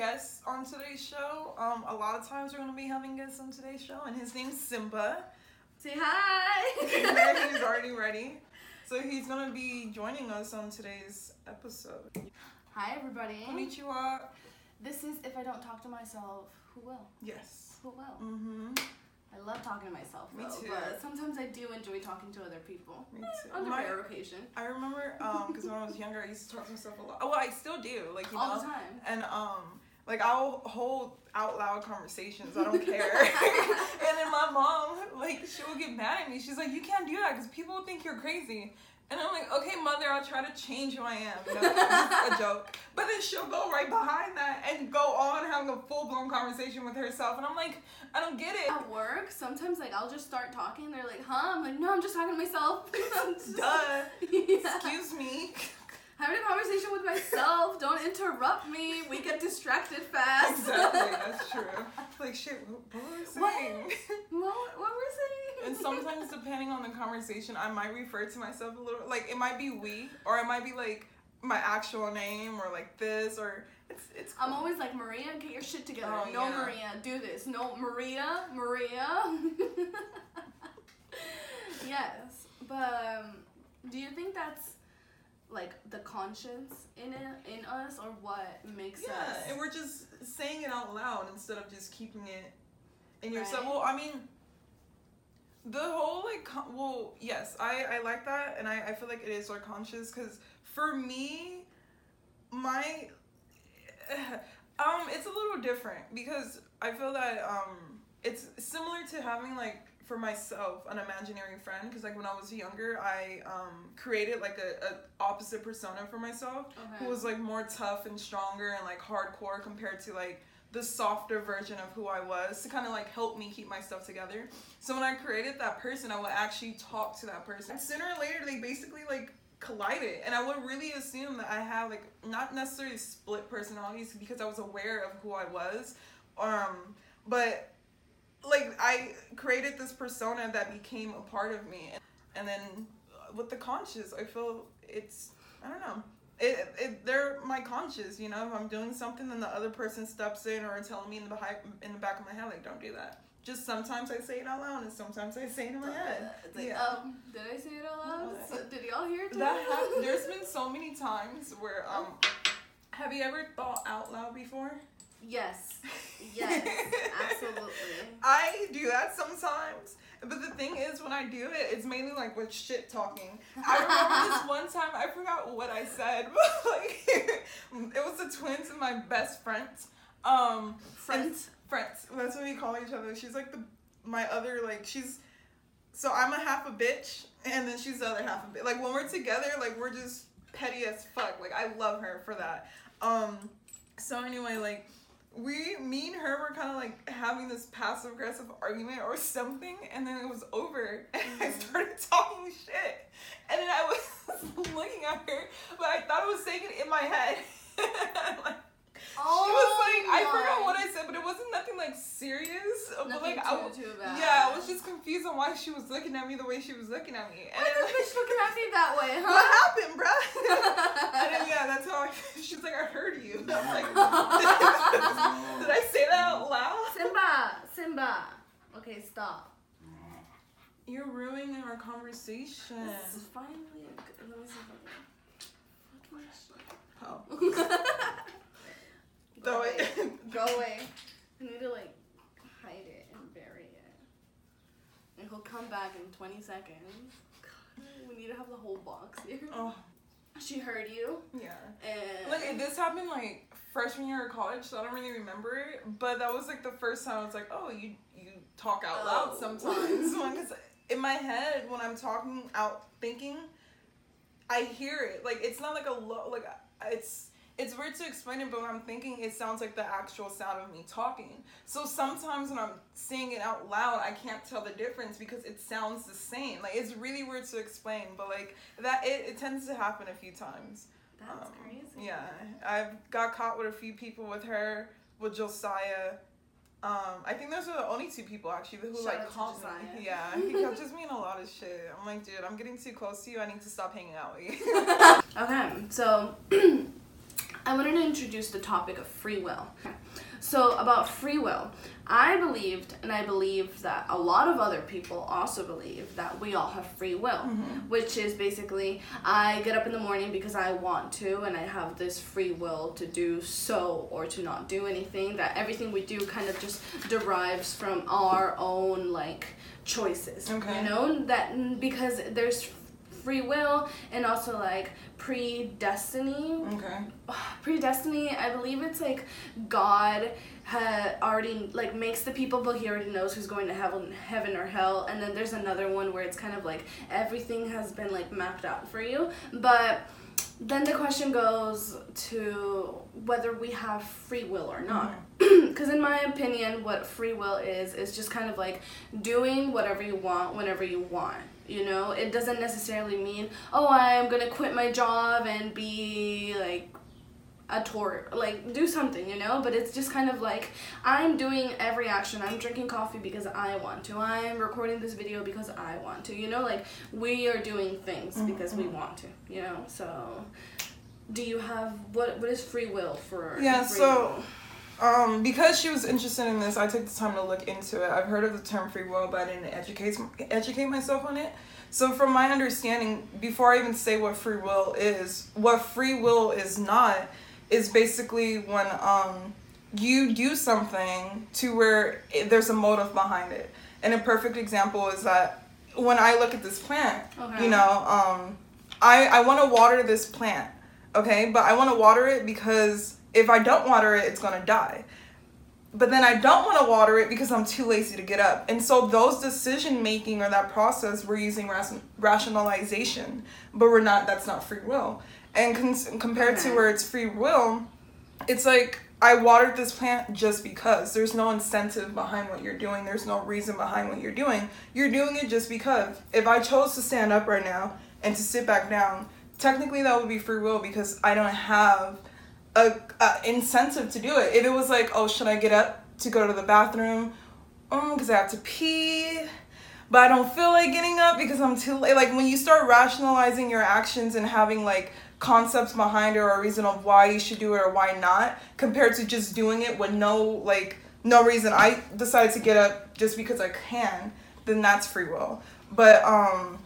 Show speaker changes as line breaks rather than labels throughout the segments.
guest on today's show. Um, a lot of times we're gonna be having guests on today's show, and his name's Simba.
Say hi.
he's already ready. So he's gonna be joining us on today's episode.
Hi, everybody.
Konnichiwa.
This is If I Don't Talk to Myself, Who Will?
Yes.
Who will?
Mm-hmm.
I love talking to myself,
Me
though,
too.
but sometimes I do enjoy talking to other people.
Me too.
On a
My-
rare occasion.
I remember um because when I was younger I used to talk to myself a lot. Well, I still do, like you
All
know.
the time.
And um like I'll hold out loud conversations. I don't care. and then my mom like she will get mad at me. She's like, "You can't do that because people will think you're crazy." And I'm like, "Okay, mother, I'll try to change who I am." You know, a joke. But then she'll go right behind that and go on having a full blown conversation with herself, and I'm like, I don't get it.
At work, sometimes like I'll just start talking. They're like, "Huh?" I'm like, "No, I'm just talking to myself."
Duh.
Yeah.
Excuse me.
Having a conversation with myself. Don't interrupt me. We get distracted fast.
exactly, that's true. Like shit, what, what were we
What?
saying?
what, what we're saying?
And sometimes, depending on the conversation, I might refer to myself a little. Like it might be we, or it might be like my actual name, or like this, or it's it's.
I'm always like, Maria, get your shit together.
Oh,
no,
yeah.
Maria, do this. No, Maria, Maria. yes, but um, do you think that's like the conscience in it in us, or what makes
yeah,
us?
and we're just saying it out loud instead of just keeping it in yourself.
Right.
Well, I mean, the whole like, con- well, yes, I I like that, and I I feel like it is our conscious because for me, my um, it's a little different because I feel that um, it's similar to having like for myself an imaginary friend because like when I was younger, I um created like a, a opposite persona for myself
Okay.
who was like more tough and stronger and like hardcore compared to like the softer version of who I was to kind of like help me keep my stuff together. So when I created that person, I would actually talk to that person. And sooner or later, they basically like collided, and I would really assume that I had like not necessarily split personalities because I was aware of who I was, um, but like I created this persona that became a part of me, and then uh, with the conscious, I feel it's I don't know. It, it they're my conscious, you know. If I'm doing something, then the other person steps in or telling me in the behind, in the back of my head, like, don't do that. Just sometimes I say it out loud, and sometimes I say it in my head.
It's like,
Yeah.
um, did I say it out loud?
What?
So, did y'all hear it?
That hap- there's been so many times where um, have you ever thought out loud before?
Yes. Yes. Absolutely.
I do that sometimes. But the thing is, when I do it, it's mainly like with shit talking. I remember this one time, I forgot what I said, but like, it was the twins and my best friends. Um,
Friends.
friends. That's what we call each other. She's like the my other like she's. So I'm a half a bitch, and then she's the other half a bitch. Like when we're together, like we're just petty as fuck. Like I love her for that. Um. So anyway, like we, me and her were kind of like having this passive aggressive argument or something, and then it was over, and I
Mhm.
started talking shit, and then I was looking at her, but I thought I was saying it in my head. like, she was oh like, I forgot what I said, but it wasn't nothing like serious. But
Nothing
like,
too,
I, w-
too bad.
yeah, I was just confused on why she was looking at me the way she was looking at me. And
Why
then,
this bitch looking at me that way, Huh?
what happened, bruh? and then, yeah, that's how I, she's like, I heard you. I was like, did I say that out loud?
Simba, Simba. Okay, stop.
You're ruining our conversation.
This is finally a good. Let me see
Oh.
Can. Fucking shit.
Throw
Go
it.
away. Go away. I need to like hide it and bury it. And he'll come back in 20 seconds. God, we need to have the whole box here.
Oh,
She heard you.
yeah.
And
Like this happened like freshman year of college, so I don't really remember it. But that was like the first time I was like, oh, you you talk out loud
Oh.
sometimes. Because in my head, when I'm talking out thinking, I hear it. Like it's not like a low. Like it's it's weird to explain it, but when I'm thinking, it sounds like the actual sound of me talking. So sometimes when I'm saying it out loud, I can't tell the difference because it sounds the same. Like it's really weird to explain, but like that it, it tends to happen a few times.
that's
Um,
crazy.
Yeah, I've got caught with a few people with her, with Josiah. Um, I think those are the only two people actually who
Shout
like caught me. Yeah, he catches me in a lot of shit. I'm like, dude, I'm getting too close to you. I need to stop hanging out with you.
Okay, so I wanted to introduce the topic of free will. So, about free will, I believed, and I believe that a lot of other people also believe that we all have free will,
Mm-hmm.
which is basically I get up in the morning because I want to, and I have this free will to do so or to not do anything. That everything we do kind of just derives from our own like choices.
Okay.
You know that because there's free will and also like predestiny.
Okay.
predestiny i believe it's like god ha- already like makes the people but he already knows who's going to heaven heaven or hell. And then there's another one where it's kind of like everything has been like mapped out for you. But then the question goes to whether we have free will or not. Mm-hmm. Because in my opinion what free will is is just kind of like doing whatever you want whenever you want you know? It doesn't necessarily mean oh i'm gonna quit my job and be like a tour like do something you know? But it's just kind of like i'm doing every action. I'm drinking coffee because i want to. I'm recording this video because i want to you know? Like we are doing things because we mm-hmm. want to you know? So do you have what what is free will for
Yeah, so-
will?
Um, because she was interested in this, I took the time to look into it. I've heard of the term free will, but I didn't educate educate myself on it. So, from my understanding, before I even say what free will is, what free will is not is basically when um you do something to where it, there's a motive behind it. And a perfect example is that when I look at this plant,
okay
you know, um, I I want to water this plant, okay, but I want to water it because if I don't water it, it's gonna die. But then I don't want to water it because I'm too lazy to get up. And so those decision making or that process, we're using ration- rationalization, but we're not. That's not free will. And cons- compared to where it's free will, it's like I watered this plant just because. There's no incentive behind what you're doing. There's no reason behind what you're doing. You're doing it just because. If I chose to stand up right now and to sit back down, technically that would be free will because I don't have a, a incentive to do it. If it was like, oh, should I get up to go to the bathroom? Because I have to pee. But I don't feel like getting up because I'm too late. Like when you start rationalizing your actions and having like concepts behind it or a reason of why you should do it or why not, compared to just doing it with no like no reason. I decided to get up just because I can. Then that's free will. But um,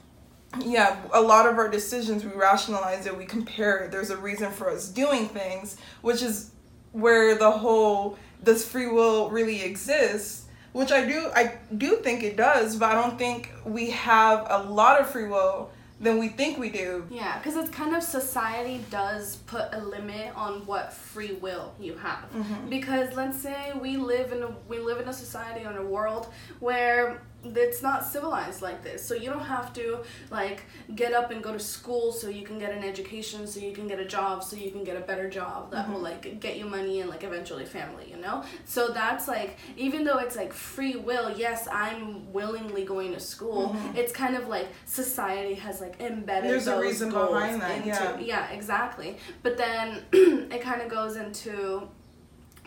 yeah, a lot of our decisions we rationalize it, we compare it. There's a reason for us doing things, which is where the whole does free will really exist? Which I do I do think it does, but I don't think we have a lot of free will than we think we do.
Yeah, because it's kind of society does put a limit on what free will you have.
Mm-hmm.
Because let's say we live in a we live in a society in a world where it's not civilized like this. So you don't have to like get up and go to school so you can get an education, so you can get a job, so you can get a better job that will like get you money and like eventually family, you know? So that's like even though it's like free will, yes, I'm willingly going to school.
Mhm.
It's kind of like society has like embedded
There's a reason behind that,
into
yeah.
yeah, exactly. But then it kind of goes into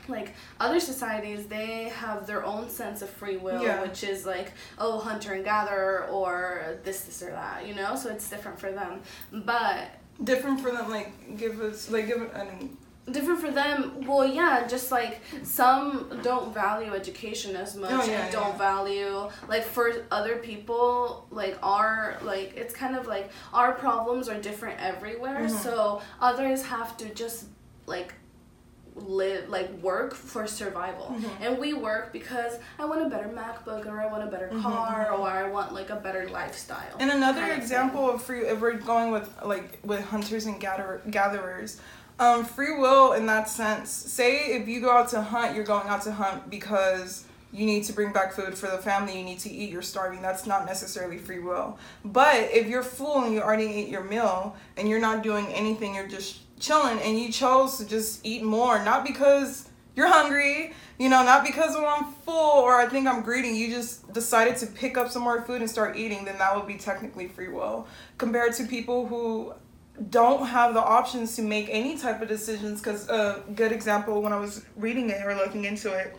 like other societies they have their own sense of free will
Yeah.
which is like oh hunter and gatherer or this this or that you know so it's different for them but
Different for them, like give us like give it. I mean,
different for them well yeah just like some don't value education as much
Oh, yeah,
and don't value like for other people like our like it's kind of like our problems are different everywhere
Mhm.
so others have to just like live like work for survival
Mhm.
and we work because i want a better macbook or i want a better
Mhm,
car
mhm.
or i want like a better lifestyle
And another
kind of
example of free, if we're going with like with hunters and gather, gatherers, um, free will in that sense. Say if you go out to hunt, you're going out to hunt because you need to bring back food for the family. You need to eat. You're starving. That's not necessarily free will. But if you're full and you already ate your meal and you're not doing anything, you're just chilling, and you chose to just eat more, not because you're hungry, you know, not because I'm full or I think I'm greedy. You just decided to pick up some more food and start eating, then that would be technically free will. Compared to people who don't have the options to make any type of decisions, because a good example when I was reading it or looking into it,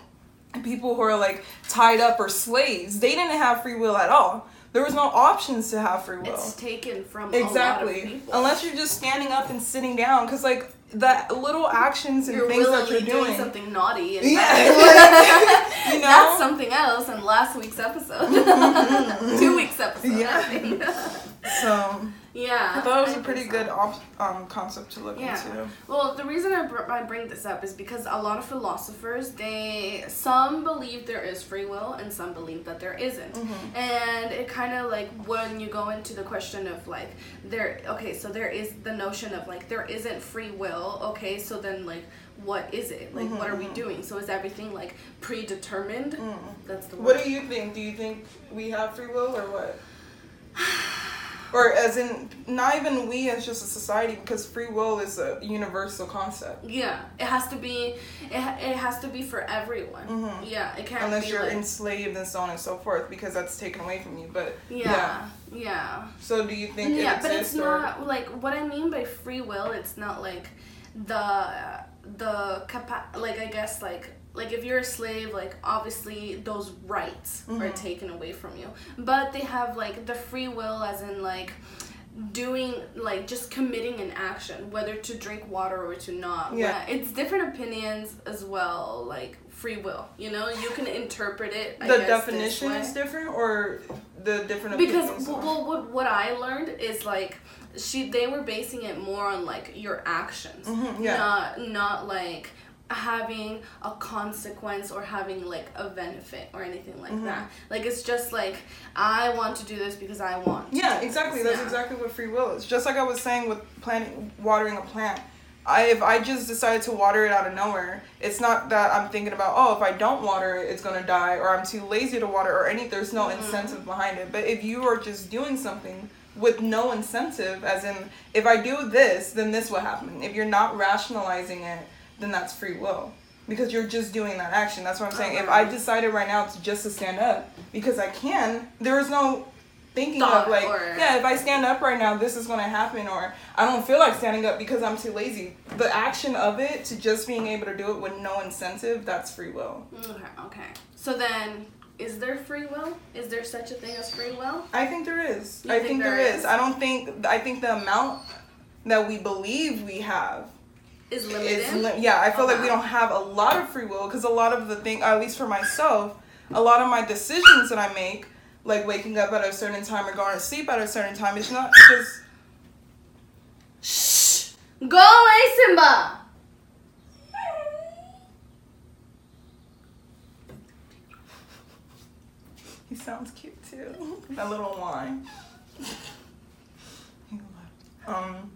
people who are like tied up or slaves, they didn't have free will at all. There was no options to have free will.
It's taken from
exactly.
a lot of people.
Unless you're just standing up and sitting down, because like the little actions and
you're
things that you're doing.
doing something naughty and
Yeah, you know?
That's something else in last week's episode. Two weeks episode.
Yeah. So
yeah.
I thought it was a pretty
so.
good op- um, concept to look
Yeah.
into.
Well, the reason I, br- I bring this up is because a lot of philosophers, they some believe there is free will and some believe that there isn't.
Mm-hmm.
And it kind of like when you go into the question of like there okay, so there is the notion of like there isn't free will. Okay, so then like what is it? Like what are we
Mm-hmm.
doing? So is everything like predetermined? That's the
Mm. What do you think? Do you think we have free will or what? Or as in, not even we as just a society, because free will is a universal concept.
Yeah, it has to be. It, it has to be for everyone.
Mhm.
Yeah, it can't
Unless you're
like,
enslaved and so on and so forth, because that's taken away from you. But
Yeah, yeah.
So do you think
Yeah,
it
but it's
or?
not like what I mean by free will. It's not like the the capa- like I guess like like if you're a slave, like obviously those rights are
Mhm.
taken away from you. But they have like the free will, as in like doing like just committing an action whether to drink water or to not
Yeah.
Well, it's different opinions as well like free will you know you can interpret it I
the
guess,
definition is different, or the different
because
opinions
well, well, what, what i learned is like she they were basing it more on like your actions
Mhm, yeah.
not not like having a consequence or having like a benefit or anything like
Mm-hmm.
that like it's just like i want to do this because i want
Yeah, exactly. That's
Yeah.
exactly what free will is. Just like I was saying with planting, watering a plant. I, if I just decided to water it out of nowhere, it's not that I'm thinking about, oh, if I don't water it, it's gonna die, or I'm too lazy to water, or any. There's no incentive behind it. But if you are just doing something with no incentive, as in, if I do this, then this will happen. If you're not rationalizing it, then that's free will. Because you're just doing that action. That's what I'm saying. If uh-huh. I decided right now to just to stand up because I can, there is no thinking
Thought
of like,
or-
yeah, if I stand up right now, this is gonna happen, or I don't feel like standing up because I'm too lazy. The action of it to just being able to do it with no incentive, that's free will.
okay okay so then is there free will is there such a thing as free will
I think there is.
You
I
think
think there
there
is.
is?
I don't think. I think the amount that we believe we have
is limited
is li- yeah. I feel like we don't have a lot of free will because a lot of the thing, at least for myself, a lot of my decisions that I make, like waking up at a certain time or going to sleep at a certain time, it's not just.
Shh! Go away, Simba!
He sounds cute too. that little whine. um,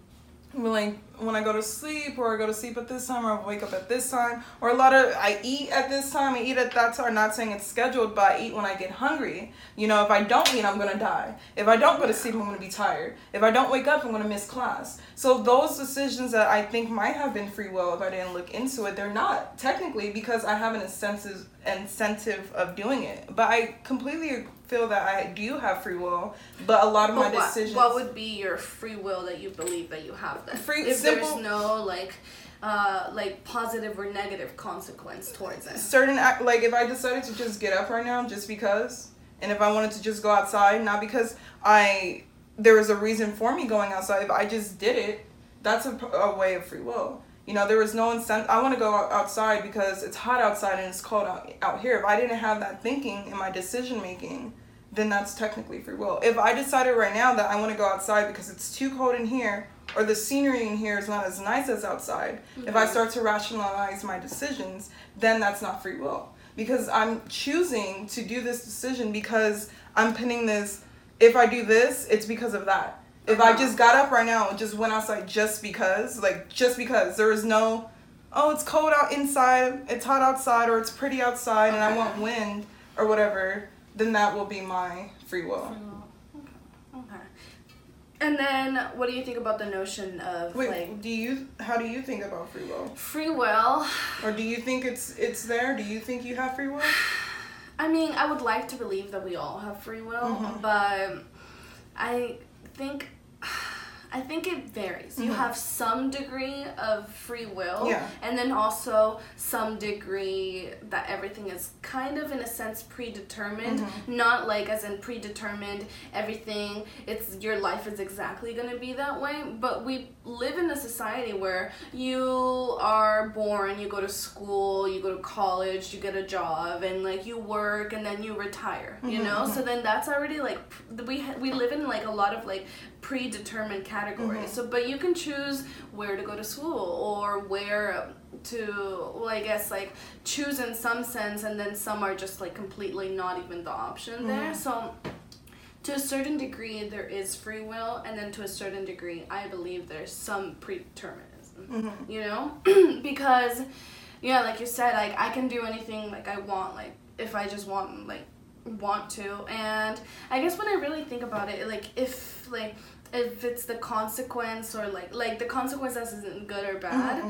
like when I go to sleep, or I go to sleep at this time, or I wake up at this time, or a lot of I eat at this time, I eat at that time. Not saying it's scheduled, but I eat when I get hungry. You know, if I don't eat, I'm gonna die. If I don't go to sleep, I'm gonna be tired. If I don't wake up, I'm gonna miss class. So those decisions that I think might have been free will if I didn't look into it, they're not technically because I have an incentive incentive of doing it. But I completely feel that I do have free will. But a lot of my
what,
decisions.
what would be your free will that you believe that you have then?
Free-
if
simple-
there's no like uh like positive or negative consequence towards it.
certain act like if I decided to just get up right now just because, and if I wanted to just go outside, not because I there was a reason for me going outside, if I just did it, that's a, a way of free will. You know, there was no incentive. I want to go outside because it's hot outside and it's cold out, out here. If I didn't have that thinking in my decision making, then that's technically free will. If I decided right now that I want to go outside because it's too cold in here or the scenery in here is not as nice as outside, if I start to rationalize my decisions, then that's not free will. Because I'm choosing to do this decision because I'm pinning this, if I do this, it's because of that. If I
Uh-huh.
just got up right now and just went outside just because, like just because, there is no, oh, it's cold out inside, it's hot outside, or it's pretty outside, and I want wind or whatever, then that will be my free will.
Okay. okay. And then what do you think about the notion of
Wait,
like
do you? How do you think about free will?
free will?
Or do you think it's it's there? Do you think you have free will?
I mean, I would like to believe that we all have free will,
Mhm.
but I think I think it varies. You
Mhm.
have some degree of free will,
Yeah.
and then also some degree that everything is kind of in a sense predetermined mm-hmm. not like as in predetermined everything it's your life is exactly going to be that way but we live in a society where you are born you go to school you go to college you get a job and like you work and then you retire you mm-hmm, know mm-hmm. so then that's already like we we live in like a lot of like predetermined categories Mm-hmm. so but you can choose where to go to school or where to well i guess like choose in some sense and then some are just like completely not even the option there. Mm-hmm. So to a certain degree there is free will and then to a certain degree i believe there's some predeterminism mm-hmm. you know? Because yeah like you said like i can do anything like i want like if i just want like want to. And i guess when i really think about it like if like if it's the consequence or like like the consequence isn't good or bad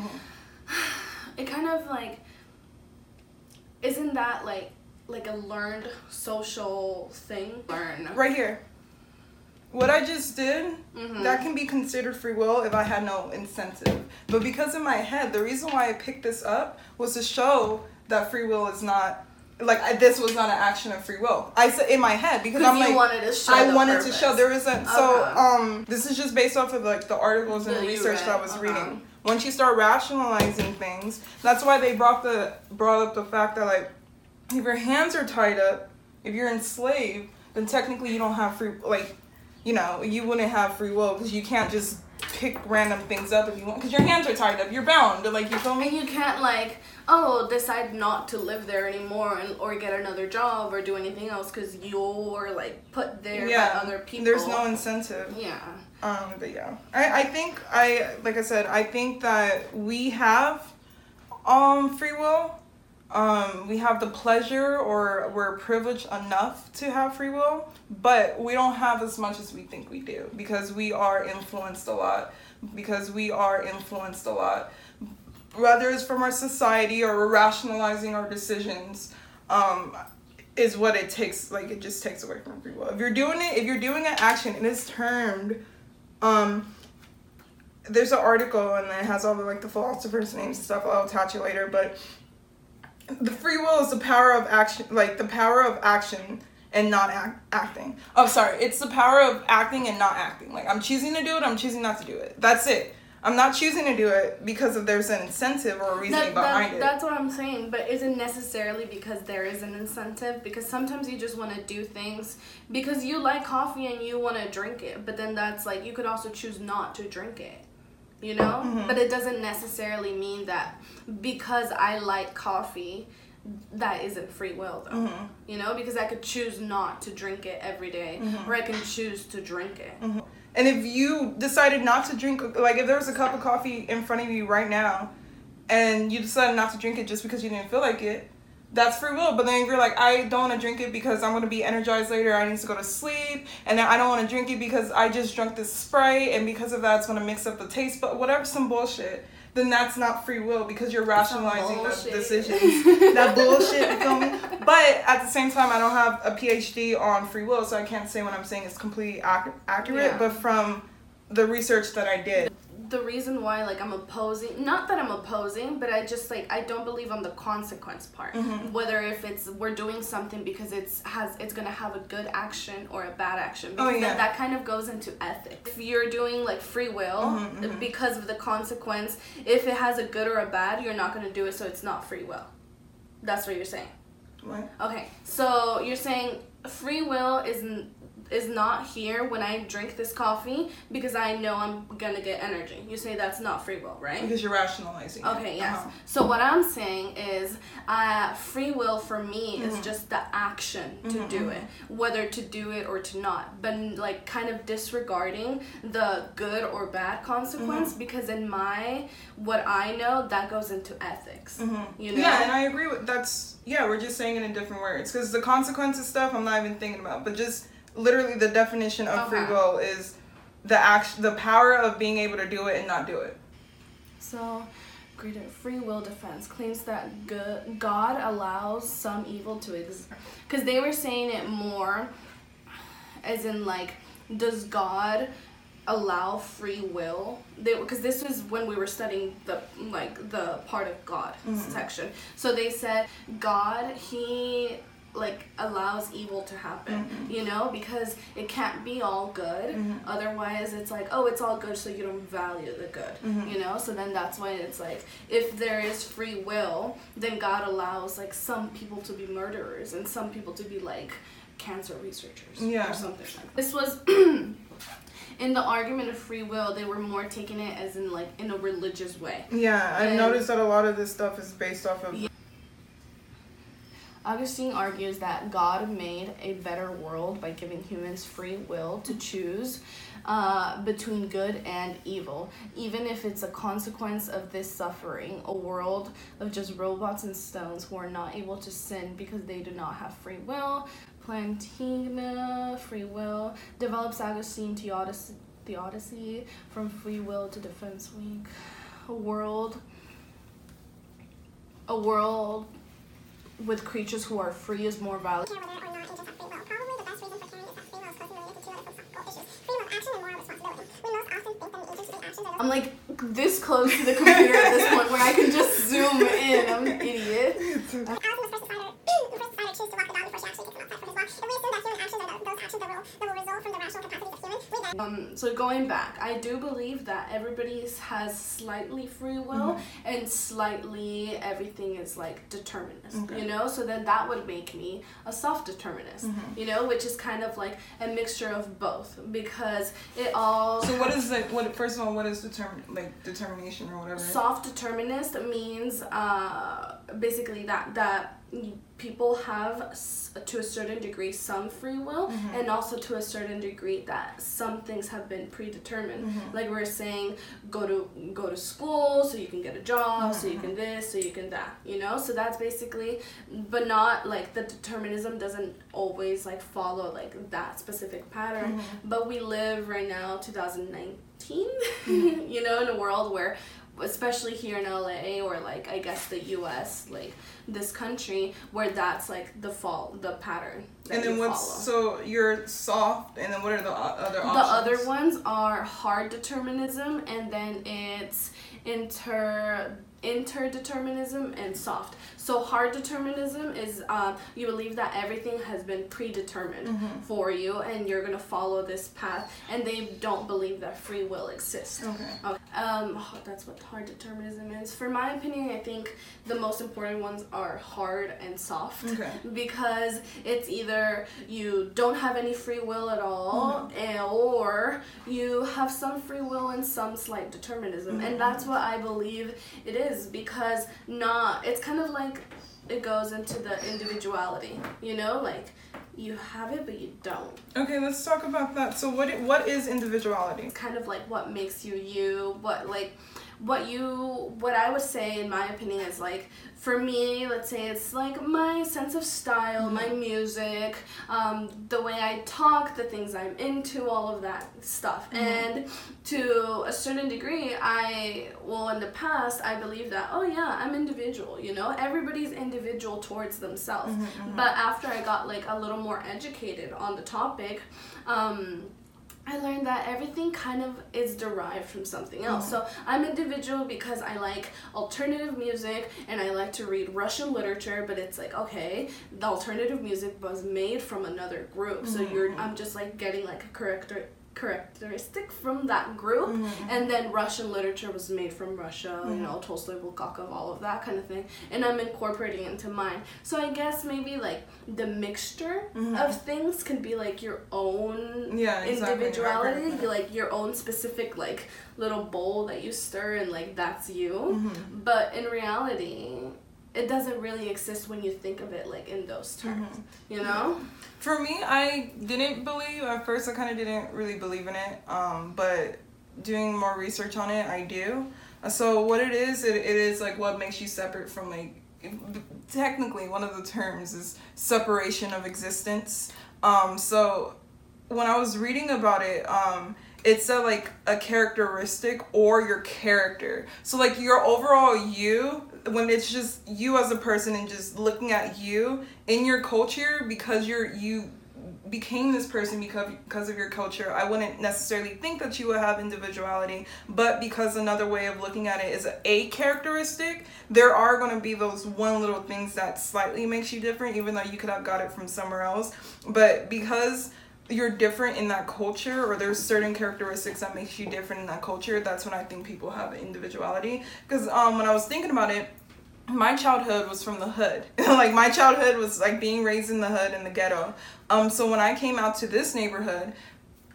it kind of like isn't that like like a learned social thing learn
Right here. What I just did,
Mhm.
that can be considered free will if I had no incentive. But because in my head, the reason why I picked this up was to show that free will is not like I, this was not an action of free will. I said in my head because I'm
you
like
wanted to show
I wanted to
purpose.
show there isn't so
Okay.
um this is just based off of like the articles and the research that I was
uh-huh.
reading. Once you start rationalizing things, that's why they brought the brought up the fact that like if your hands are tied up, if you're enslaved, then technically you don't have free like you know, you wouldn't have free will because you can't just pick random things up if you want because your hands are tied up. You're bound. Like you feel me?
and you can't like oh decide not to live there anymore and or get another job or do anything else because you're like put there
Yeah.
by other people
There's no incentive.
yeah
Um, but yeah, I, I think I like I said, I think that we have um free will. Um, we have the pleasure or we're privileged enough to have free will, but we don't have as much as we think we do because we are influenced a lot. Because we are influenced a lot, whether it's from our society or we're rationalizing our decisions. Um, is what it takes. Like it just takes away from free will. If you're doing it, if you're doing an action, it is termed um there's an article and it has all the like the philosophers names and stuff i'll attach it later but the free will is the power of action like the power of action and not act, acting. Oh sorry it's the power of acting and not acting. Like i'm choosing to do it i'm choosing not to do it. That's it. I'm not choosing to do it because of there's an incentive or a reasoning
That,
behind
that,
it.
that's what I'm saying, but isn't necessarily because there is an incentive. Because sometimes you just want to do things because you like coffee and you want to drink it, but then that's like you could also choose not to drink it, you know.
Mhm.
But it doesn't necessarily mean that because I like coffee, that isn't free will though.
Mhm.
You know, because I could choose not to drink it every day,
Mhm.
or I can choose to drink it.
And if you decided not to drink, like if there was a cup of coffee in front of you right now, and you decided not to drink it just because you didn't feel like it, that's free will. But then if you're like, I don't want to drink it because I'm gonna be energized later, I need to go to sleep, and then I don't want to drink it because I just drank this Sprite, and because of that, it's gonna mix up the taste. But whatever, some bullshit. Then that's not free will because you're rationalizing the decisions. that bullshit, you feel me? But at the same time, I don't have a PhD on free will, so I can't say what I'm saying is completely ac- accurate.
Yeah.
But from the research that I did,
the reason why like I'm opposing not that I'm opposing, but I just like I don't believe on the consequence part.
Mhm.
Whether if it's we're doing something because it's has it's gonna have a good action or a bad action.
Oh, yeah.
that, that kind of goes into ethics. If you're doing like free will
Mhm, mhm.
because of the consequence, if it has a good or a bad, you're not gonna do it so it's not free will. That's what you're saying.
what?
Okay, so you're saying free will is n- is not here when I drink this coffee because I know I'm gonna get energy. You say that's not free will, right?
Because you're rationalizing. it.
Okay, yes.
Uh-huh.
So what I'm saying is, uh, free will for me is
Mhm.
just the action to
Mhm,
do
mhm.
it, whether to do it or to not, but like kind of disregarding the good or bad consequence
Mm-hmm.
because in my what I know that goes into ethics.
Mhm.
You know?
Yeah, and I agree with that's. Yeah, we're just saying it in different words because the consequences stuff I'm not even thinking about, but just literally the definition of free will is the act the power of being able to do it and not do it.
So, greater free will defense claims that God allows some evil to exist. Because they were saying it more as in, like, does God allow free will they because this was when we were studying the like the part of god
Mhm.
section so they said god he like allows evil to happen
Mhm.
you know because it can't be all good
Mhm.
otherwise it's like oh it's all good so you don't value the good
Mhm.
you know so then that's why it's like if there is free will then god allows like some people to be murderers and some people to be like cancer researchers
Yeah.
or something like this was in the argument of free will they were more taking it as in like in a religious way
Yeah, I've
And-
noticed that a lot of this stuff is based off of.
Yeah. Augustine argues that God made a better world by giving humans free will to choose uh, between good and evil, even if it's a consequence of this suffering. A world of just robots and stones who are not able to sin because they do not have free will. Plantinga, free will, develops Augustine theodicy, theodicy from free will to defense weak. A world a world with creatures who are free is more valuable.
care whether or not angels have free will. Probably the best reason for caring is that free will is closely related to two other philosophical issues free will of action and moral responsibility. We most often think that the angels' free actions are
I'm like this close to the computer at this point where I can just zoom in. I'm an idiot.
actions are the, those actions that will, that will result from the rational capacities of humans, we then
Um, so going back, I do believe that everybody has slightly free will and slightly everything is like determinist.
Okay.
You know, so then that would make me a soft determinist. You know, which is kind of like a mixture of both because it all
So what is like? What first of all, what is determin like determination or whatever?
soft determinist means uh, basically that that people have to a certain degree some free will mm-hmm. and also to a certain degree that some things have been predetermined. Mm-hmm. Like we are saying go to go to school so you can get a job so you can mm-hmm. this so you can that you know? So that's basically but not like the determinism doesn't always like follow like that specific pattern. But we live right now 2019 you know in a world where especially here in LA or like I guess the US like this country where that's like the fall the pattern
and then what's
follow.
so you're soft, and then what are the other other
the other ones are hard determinism and then it's inter interdeterminism and soft so hard determinism is um, you believe that everything has been predetermined
Mm-hmm.
for you and you're gonna follow this path and they don't believe that free will exists
Okay.
Okay. Um, oh, that's what hard determinism is. For my opinion, I think the most important ones are hard and soft.
Okay.
Because it's either you don't have any free will at all, and, or you have some free will and some slight determinism. And that's what I believe it is because not, it's kind of like it goes into the individuality, you know? Like you have it, but you don't.
Okay, let's talk about that. So what what is individuality?
It's kind of like what makes you you what like what you what i would say in my opinion is like for me let's say it's like my sense of style my music um, the way i talk the things i'm into all of that stuff. And to a certain degree i well in the past i believe that oh yeah i'm individual you know? Everybody's individual towards themselves. But after i got like a little more educated on the topic um, I learned that everything kind of is derived from something else. Mm-hmm. So I'm individual because I like alternative music and I like to read Russian literature, but it's like okay, the alternative music was made from another group. So you're mm-hmm. I'm just like getting like a character characteristic from that group. Mm-hmm. And then russian literature was made from russia you mm-hmm. know tolstoy bulgakov all of that kind of thing. And i'm incorporating it into mine. So i guess maybe like the mixture mm-hmm. of things can be like your own
Yeah, exactly.
individuality like your own specific like little bowl that you stir and like that's you.
Mm-hmm.
but in reality it doesn't really exist when you think of it like in those terms
Mm-hmm.
you know
For me, I didn't believe at first. I kind of didn't really believe in it. Um, but doing more research on it, I do. Uh, So what it is, it, it is like what makes you separate from like. Technically, one of the terms is separation of existence. Um, so when I was reading about it, um, it said like a characteristic or your character. So like your overall you, when it's just you as a person and just looking at you in your culture because you're you became this person because because of your culture, I wouldn't necessarily think that you would have individuality. But because another way of looking at it is a characteristic, there are going to be those one little things that slightly makes you different, even though you could have got it from somewhere else. But because you're different in that culture or there's certain characteristics that makes you different in that culture that's when i think people have individuality. Because um, when i was thinking about it my childhood was from the hood. Like my childhood was like being raised in the hood in the ghetto. Um, so when i came out to this neighborhood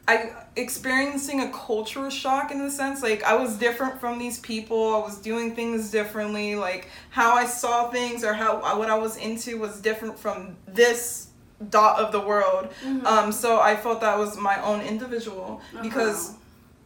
i experiencing a cultural shock in the sense like i was different from these people i was doing things differently like how i saw things or how what i was into was different from this dot of the world. Mm-hmm. Um, so I felt that was my own individual uh-huh. because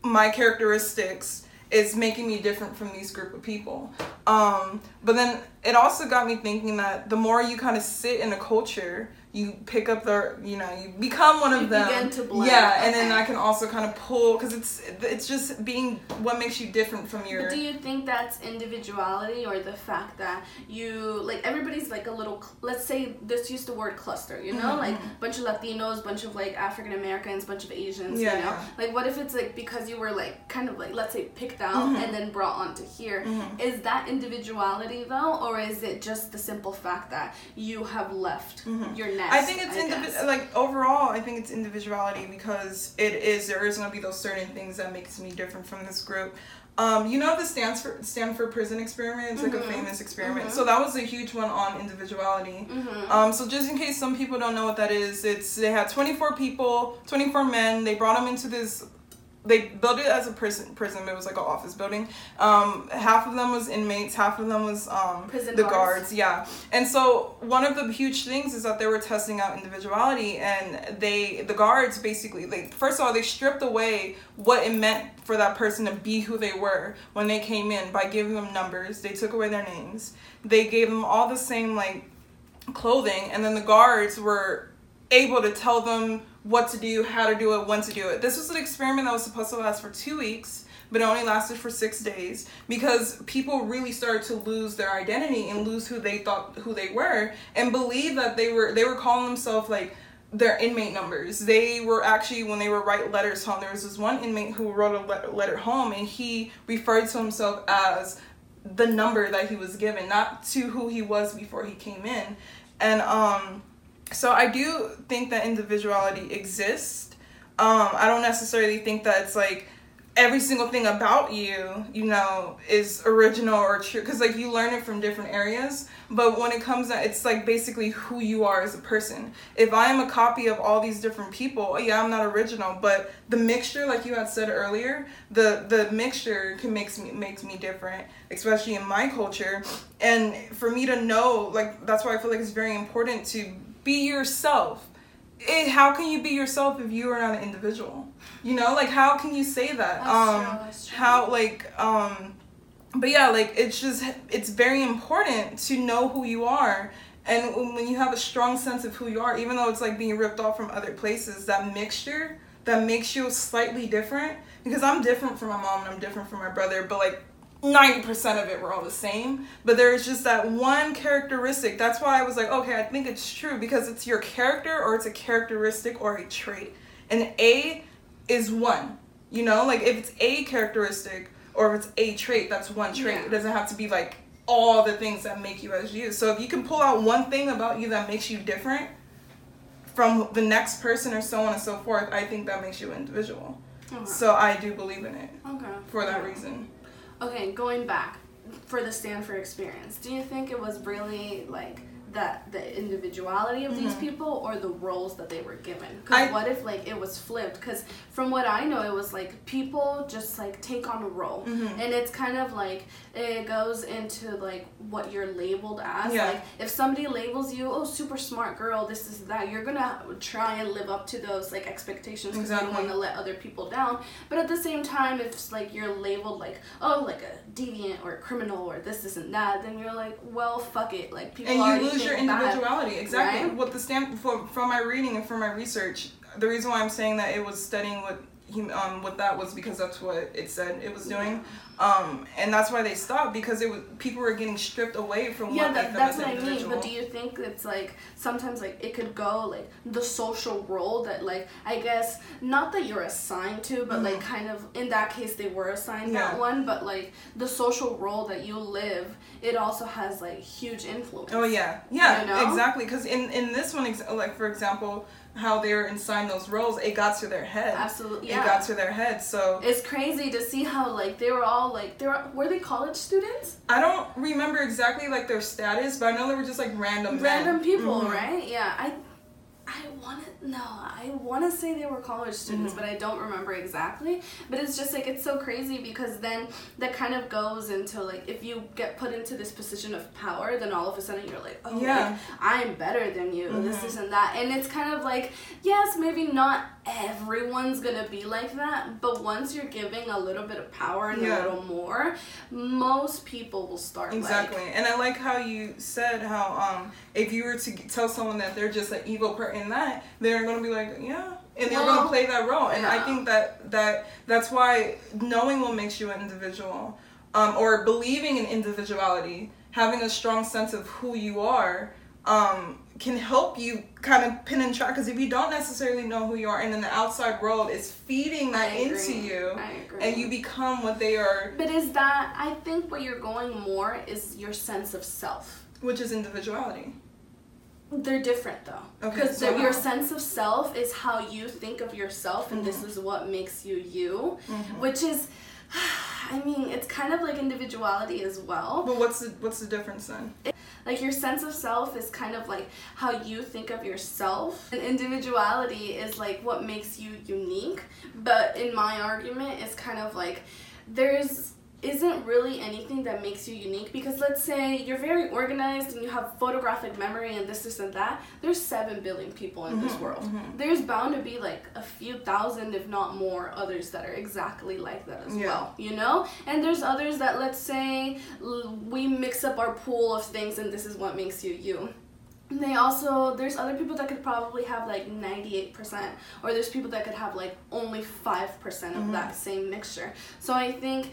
my characteristics is making me different from these group of people. Um, but then it also got me thinking that the more you kind of sit in a culture, you pick up the you know you become one of you them yeah and then i can also kind of pull because it's it's just being what makes you different from your
but do you think that's individuality or the fact that you like everybody's like a little let's say this used the word cluster you know mm-hmm. like bunch of latinos bunch of like african americans bunch of asians yeah, you know like what if it's like because you were like kind of like let's say picked out mm-hmm. and then brought onto here mm-hmm. is that individuality though or is it just the simple fact that you have left mm-hmm. your
I think it's indivi- like overall. I think it's individuality because it is there is gonna be those certain things that makes me different from this group. Um, you know the Stanford Stanford Prison Experiment. It's like mm-hmm. a famous experiment. Mm-hmm. So that was a huge one on individuality. Mm-hmm. Um, so just in case some people don't know what that is, it's they had 24 people, 24 men. They brought them into this they built it as a prison prison it was like an office building. Um, half of them was inmates half of them was um, prison the guards. guards yeah. And so one of the huge things is that they were testing out individuality and they the guards basically like first of all they stripped away what it meant for that person to be who they were when they came in by giving them numbers. They took away their names. They gave them all the same like clothing and then the guards were able to tell them what to do, how to do it, when to do it. This was an experiment that was supposed to last for two weeks, but it only lasted for six days because people really started to lose their identity and lose who they thought who they were and believe that they were they were calling themselves like their inmate numbers. They were actually when they were write letters home. There was this one inmate who wrote a letter home and he referred to himself as the number that he was given, not to who he was before he came in. And um so I do think that individuality exists. Um, I don't necessarily think that it's like every single thing about you, you know, is original or true because like you learn it from different areas. But when it comes to it's like basically who you are as a person. If I am a copy of all these different people, yeah, I'm not original, but the mixture, like you had said earlier, the the mixture can makes me makes me different, especially in my culture. And for me to know, like that's why I feel like it's very important to be yourself. It, how can you be yourself if you are not an individual? You know, like how can you say that? That's um, true, that's true. how like um, but yeah, like it's just it's very important to know who you are. And when you have a strong sense of who you are, even though it's like being ripped off from other places, that mixture that makes you slightly different. Because I'm different from my mom and I'm different from my brother, but like 90% of it were all the same but there's just that one characteristic. That's why i was like okay i think it's true because it's your character or it's a characteristic or a trait. And a is one you know? Like if it's a characteristic or if it's a trait that's one trait. Yeah. it doesn't have to be like all the things that make you as you. So if you can pull out one thing about you that makes you different from the next person or so on and so forth i think that makes you individual. Oh, okay. so i do believe in it okay. for that reason
Okay, going back for the Stanford experience, do you think it was really like that the individuality of mm-hmm. these people or the roles that they were given? Because what if like it was flipped? Because from what I know, it was like people just like take on a role, mm-hmm. and it's kind of like it goes into like what you're labeled as. Yeah. Like if somebody labels you, oh, super smart girl, this is that, you're gonna try and live up to those like expectations because exactly. you don't want to let other people down. But at the same time, if like you're labeled like, oh, like a deviant or a criminal or this, and that, then you're like, well, fuck it. Like people
and lose your individuality. Exactly. Right? What the stamp for, from my reading and from my research, the reason why I'm saying that it was studying what um, with that was because that's what it said it was doing. Um, and that's why they stopped because it was people were getting stripped away from
yeah
what they
that, that's what i mean but do you think it's like sometimes like it could go like the social role that like i guess not that you're assigned to but like kind of in that case they were assigned that
Mm-hmm.
One but like the social role that you live it also has like huge influence
Oh yeah, yeah,
You know?
exactly. Because in in this one, ex- like for example, how they were assigned those roles, it got to their head.
absolutely yeah.
It got to their head. So
it's crazy to see how like they were all like they were were they college students
I don't remember exactly like their status, but I know they were just like random. men.
random people
Mhm.
right yeah i i want to no i want to say they were college students
Mm-hmm.
but i don't remember exactly but it's just like it's so crazy because then that kind of goes into like if you get put into this position of power then all of a sudden you're like oh
Yeah.
like, i'm better than you this
Mhm.
this and that and it's kind of like yes maybe not everyone's gonna be like that but once you're giving a little bit of power and
Yeah.
a little more most people will start like
Exactly, and I like how you said how um if you were to tell someone that they're just an evil person in that, they're gonna be like yeah, and they're
Well,
gonna play that role. And I think that that that's why knowing what makes you an individual, um, or believing in individuality, having a strong sense of who you are, um, can help you kind of pin and track. Because if you don't necessarily know who you are, and then the outside world is feeding that into you, and you become what they are,
But is that I think what you're going more is your sense of self.
which is individuality.
They're different though,
Okay,
because
so
your sense of self is how you think of yourself, and
Mm-hmm.
this is what makes you you, which is, I mean, it's kind of like individuality as well.
But what's the what's the difference then?
Like your sense of self is kind of like how you think of yourself, and individuality is like what makes you unique. But in my argument, it's kind of like there's isn't really anything that makes you unique because let's say you're very organized and you have photographic memory and this this and that there's 7 billion people in this mm-hmm, world. Mm-hmm. there's bound to be like a few thousand if not more others that are exactly like that as
Yeah.
well you know? And there's others that let's say l- we mix up our pool of things and this is what makes you you. They also there's other people that could probably have like 98% or there's people that could have like only 5% of mm-hmm. that same mixture. So i think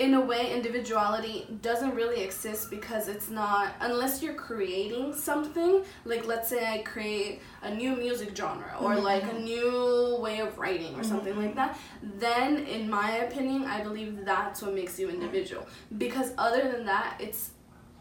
in a way individuality doesn't really exist because it's not unless you're creating something like let's say i create a new music genre or mm-hmm. like a new way of writing or something like mm-hmm. that then in my opinion i believe that's what makes you individual. Because other than that it's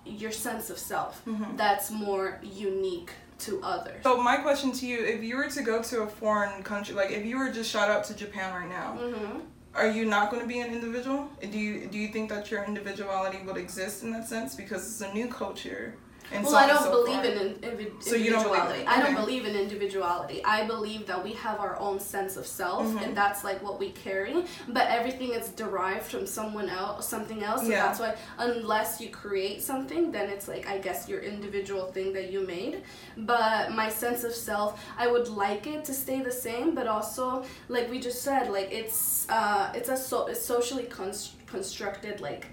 your sense of self mm-hmm. that's more unique to others.
So my question to you, if you were to go to a foreign country, like if you were just shot out to Japan right now,
hmm
are you not going to be an individual? Do you do you think that your individuality would exist in that sense because it's a new culture? And
Well,
so
I don't
so
believe
forth?
in in invi-
So you don't believe
individuality. I don't believe in individuality. I believe that we have our own sense of self,
Mm-hmm.
and that's like what we carry. But everything is derived from someone else, something else. So
Yeah.
that's why, unless you create something, then it's like I guess your individual thing that you made. But my sense of self, I would like it to stay the same, but also like we just said, like it's uh, it's a so it's socially const- constructed like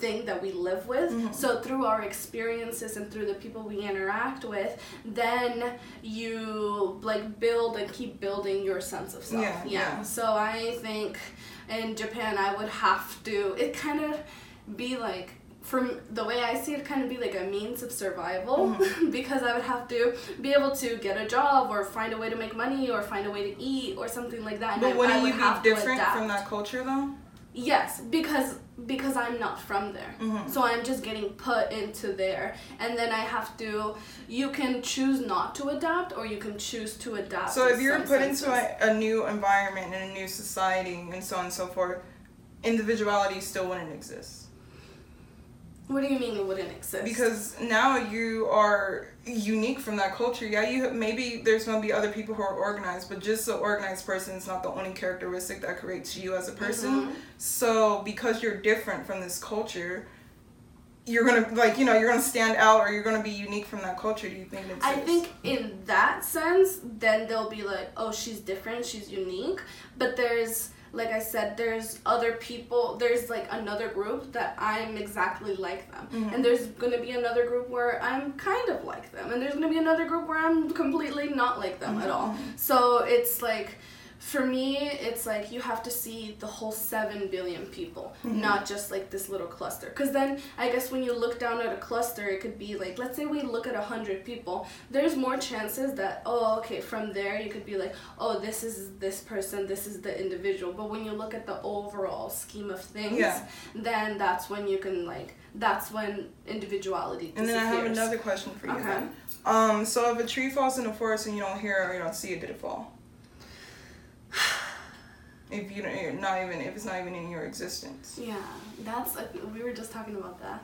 thing that we live with. Mm-hmm. So through our experiences and through the people we interact with, then you like build and keep building your sense of self.
Yeah, yeah.
So I think in Japan I would have to it kind of be like from the way I see it, kind of be like a means of survival mm-hmm. because I would have to be able to get a job or find a way to make money or find a way to eat or something like that. And
But
I, I
wouldn't
would
you be different from that culture though?
Yes, because because I'm not from there.
Mm-hmm.
So I'm just getting put into there and then I have to you can choose not to adapt or you can choose to adapt.
So if you're put
senses.
into a, a new environment and a new society and so on and so forth, individuality still wouldn't exist.
What do you mean it wouldn't exist?
because now you are unique from that culture. Yeah, you maybe there's gonna be other people who are organized, but just an organized person is not the only characteristic that creates you as a person.
Mhm.
So because you're different from this culture, you're gonna like you know you're gonna stand out or you're gonna be unique from that culture. Do you think
I think in that sense, then they'll be like, oh, she's different, she's unique. But there's, like I said, there's other people, there's like another group that I'm exactly like them.
Mm-hmm.
And there's gonna be another group where I'm kind of like them. And there's gonna be another group where I'm completely not like them at all.
Mm-hmm.
So it's like, for me, it's like you have to see the whole 7 billion people, not just like this little cluster. Because then I guess when you look down at a cluster, it could be like, let's say we look at 100 people, there's more chances that, oh, okay, from there you could be like, oh, this is this person, this is the individual. But when you look at the overall scheme of things,
Yeah.
then that's when you can like, that's when individuality
And then I
disappears.
have another question for you.
Okay.
then. Um, so if a tree falls in the forest and you don't hear it or you don't see it, did it fall? If you don't, you're not even if it's not even in your existence,
Yeah, that's like, we were just talking about that.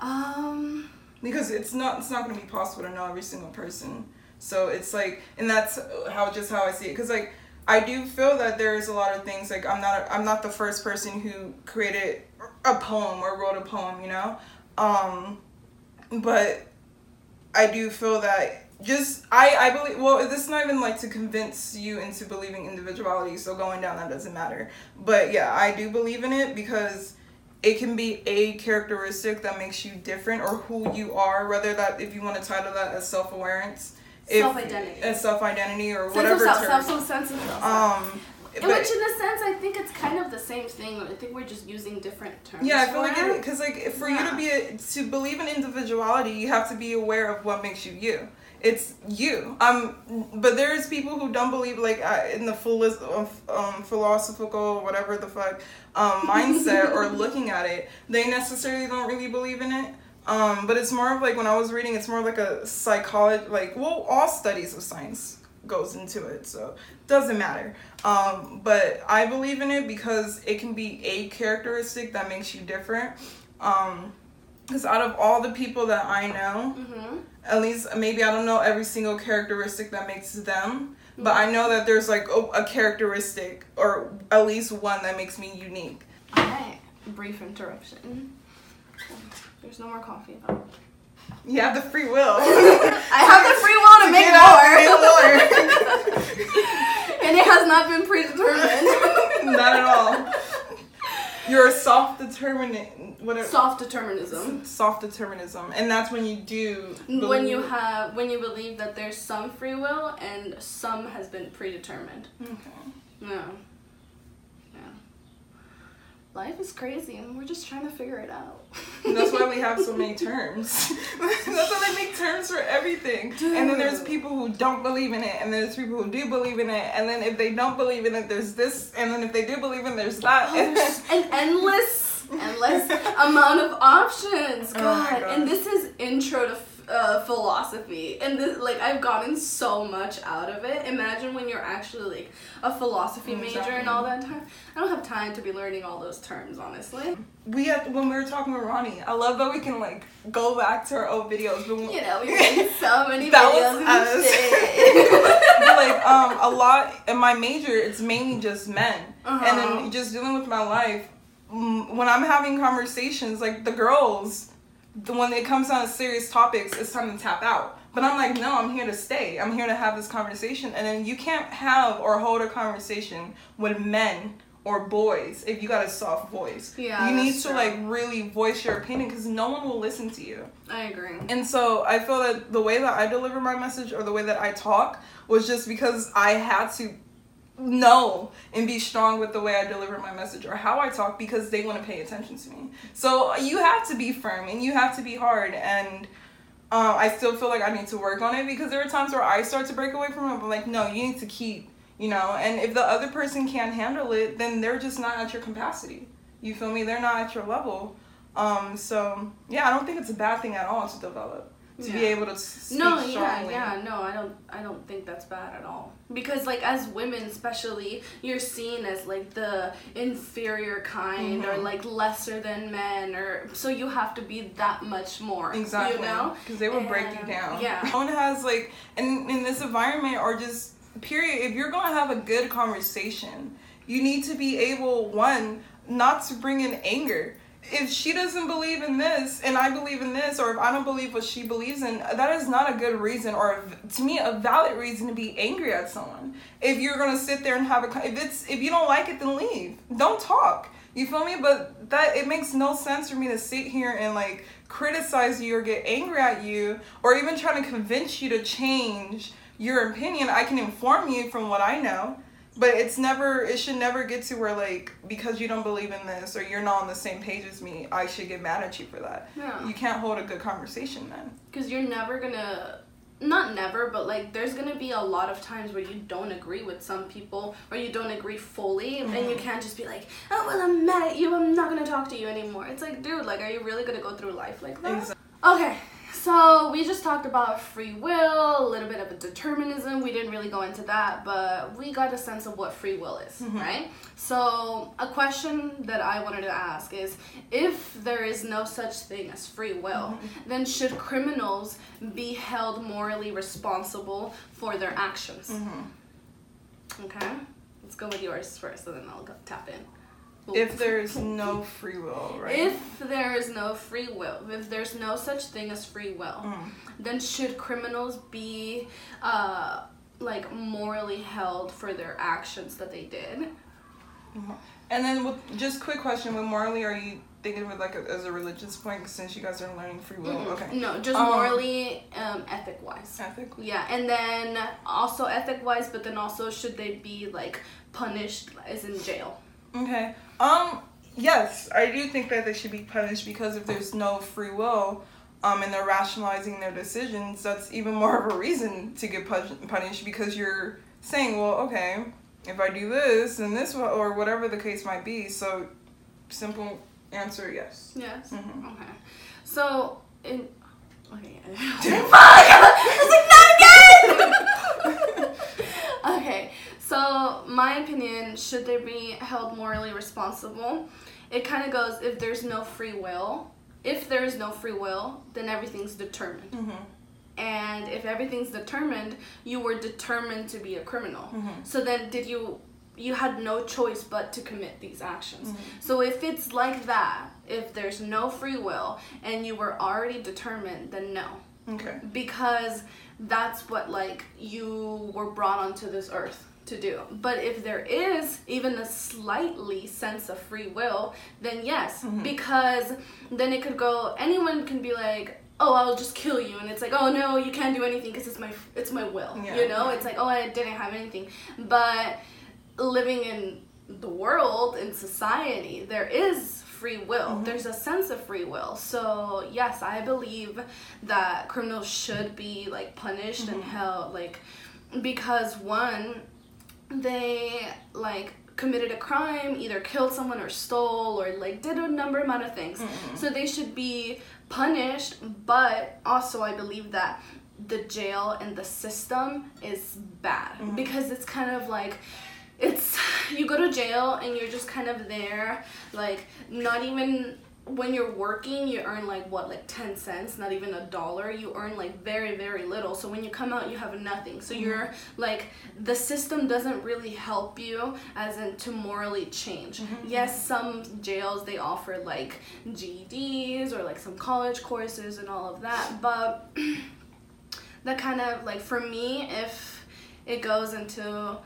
Um,
because it's not it's not going to be possible to know every single person. So it's like, and that's how just how I see it. Because like I do feel that there's a lot of things like I'm not I'm not the first person who created a poem or wrote a poem, you know. Um, but I do feel that just I I believe well this is not even like to convince you into believing individuality so going down that doesn't matter but yeah I do believe in it because it can be a characteristic that makes you different or who you are whether that if you want to title that as self-awareness
Self-identity.
as self-identity or
sense
whatever
of self,
term.
self, sense of self.
um but-
which, in a sense, I think it's kind of the same thing. I think we're just using different terms.
Yeah, I feel like because like for you to be a, to believe in individuality, you have to be aware of what makes you you. It's you. Um, but there's people who don't believe like uh, in the full um philosophical whatever the fuck um mindset or looking at it. They necessarily don't really believe in it. Um, but it's more of like when I was reading, it's more like a psychology. Like well, all studies of science goes into it, so doesn't matter. Um, but I believe in it because it can be a characteristic that makes you different. Um, because out of all the people that I know,
Mm-hmm.
at least maybe I don't know every single characteristic that makes them, but I know that there's like a, a characteristic or at least one that makes me unique.
Alright, brief interruption. There's no more coffee though.
You have the free will.
I have the free will to, make
get out and
more, and it has not been predetermined.
Not at all. You're a soft determinant. Whatever.
Soft determinism.
soft determinism, and that's when you do.
When you have, when you believe that there's some free will and some has been predetermined.
Okay.
No. Life is crazy, and we're just trying to figure it out.
And that's why we have so many terms. that's why they make terms for everything. And then there's people who don't believe in it, and there's people who do believe in it, and then if they don't believe in it, there's this, and then if they do believe in it, there's that.
Oh, there's an endless, endless amount of options.
Oh
God,
gosh.
and this is intro to uh, philosophy, and this like I've gotten so much out of it. Imagine when you're actually like a philosophy major and all that time. I don't have time to be learning all those terms, honestly.
we had when we were talking with Ronnie. I love that we can like go back to our old videos, but
You know, we made so many
That
videos
was us. but like um a lot in my major it's mainly just men
Uh-huh.
and then just dealing with my life mm, when i'm having conversations like the girls when it comes down to serious topics it's time to tap out. But i'm like no i'm here to stay. I'm here to have this conversation. And then you can't have or hold a conversation with men or boys if you got a soft voice.
Yeah,
you need to
true.
like really voice your opinion because no one will listen to you.
I agree.
and so I feel that the way that I deliver my message or the way that I talk was just because I had to know and be strong with the way I deliver my message or how I talk because they want to pay attention to me. So you have to be firm and you have to be hard and uh, I still feel like I need to work on it because there are times where I start to break away from it. But like, no, you need to keep, you know. And if the other person can't handle it, then they're just not at your capacity. You feel me? They're not at your level. Um, so yeah, I don't think it's a bad thing at all to develop to be able to speak
no yeah
strongly.
yeah no i don't i don't think that's bad at all because like as women especially you're seen as like the inferior kind or
Mhm.
like lesser than men or so you have to be that much more
Exactly.
you know
Because they will break you down.
yeah.
No one has like in in this environment or just period. If you're gonna have a good conversation, you need to be able one not to bring in anger. If she doesn't believe in this and I believe in this, or if I don't believe what she believes in, that is not a good reason, or to me, a valid reason to be angry at someone. If you're gonna sit there and have a, if it's if you don't like it, then leave. Don't talk. You feel me? But that it makes no sense for me to sit here and like criticize you or get angry at you or even trying to convince you to change your opinion. I can inform you from what I know. But it's never. It should never get to where like because you don't believe in this or you're not on the same page as me, I should get mad at you for that.
Yeah.
You can't hold a good conversation then.
Because you're never gonna, not never, but like there's gonna be a lot of times where you don't agree with some people or you don't agree fully, and mm-hmm. you can't just be like, oh well, I'm mad at you. I'm not gonna talk to you anymore. It's like, dude, like, are you really gonna go through life like that?
Exactly.
Okay, so we just talked about free will, a little bit of a determinism. We didn't really go into that, but we got a sense of what free will is, mm-hmm. right? So, a question that I wanted to ask is if there is no such thing as free will, mm-hmm. then should criminals be held morally responsible for their actions? Mm-hmm. Okay, let's go with yours first, and then I'll go tap in.
If there's no free will, right?
If there is no free will, if there's no such thing as free will,
Mm.
then should criminals be uh, like morally held for their actions that they did?
And then with just quick question, with morally, are you thinking of it like a, as a religious point since you guys are learning free will?
Mm-mm.
Okay.
No, just
Um,
morally, um, ethic wise.
Ethically.
Yeah, and then also ethic wise, but then also should they be like punished as in jail?
Okay. Um. Yes, I do think that they should be punished because if there's no free will, um, and they're rationalizing their decisions, that's even more of a reason to get pun- punished because you're saying, well, okay, if I do this and this or whatever the case might be. So, simple answer, yes.
Yes.
Mhm.
Okay. So in okay. Was like, not again. So my opinion, should they be held morally responsible? It kind of goes if there's no free will. If there is no free will, then everything's determined.
Mm-hmm.
And if everything's determined, you were determined to be a criminal.
Mhm.
So then did you you had no choice but to commit these actions. So if it's like that, if there's no free will and you were already determined, then no.
Okay.
Because that's what like you were brought onto this earth to do. But if there is even a slightly sense of free will, then yes, mm-hmm. because then it could go anyone can be like oh i'll just kill you and it's like oh no you can't do anything because it's my it's my will
Yeah.
you know? It's like oh i didn't have anything. But living in the world in society there is free will. Mm-hmm. There's a sense of free will. So yes i believe that criminals should be like punished and mm-hmm. held like because one they like committed a crime either killed someone or stole or like did a number amount of things. Mm-hmm. So they should be punished but also i believe that the jail and the system is bad mm-hmm. because it's kind of like it's you go to jail and you're just kind of there like not even when you're working you earn like what like 10 cents not even a dollar. You earn like very very little. So when you come out you have nothing. So mm-hmm. you're like the system doesn't really help you as in to morally change. Mm-hmm, mm-hmm. Yes some jails they offer like GEDs or like some college courses and all of that but that kind of like for me if it goes into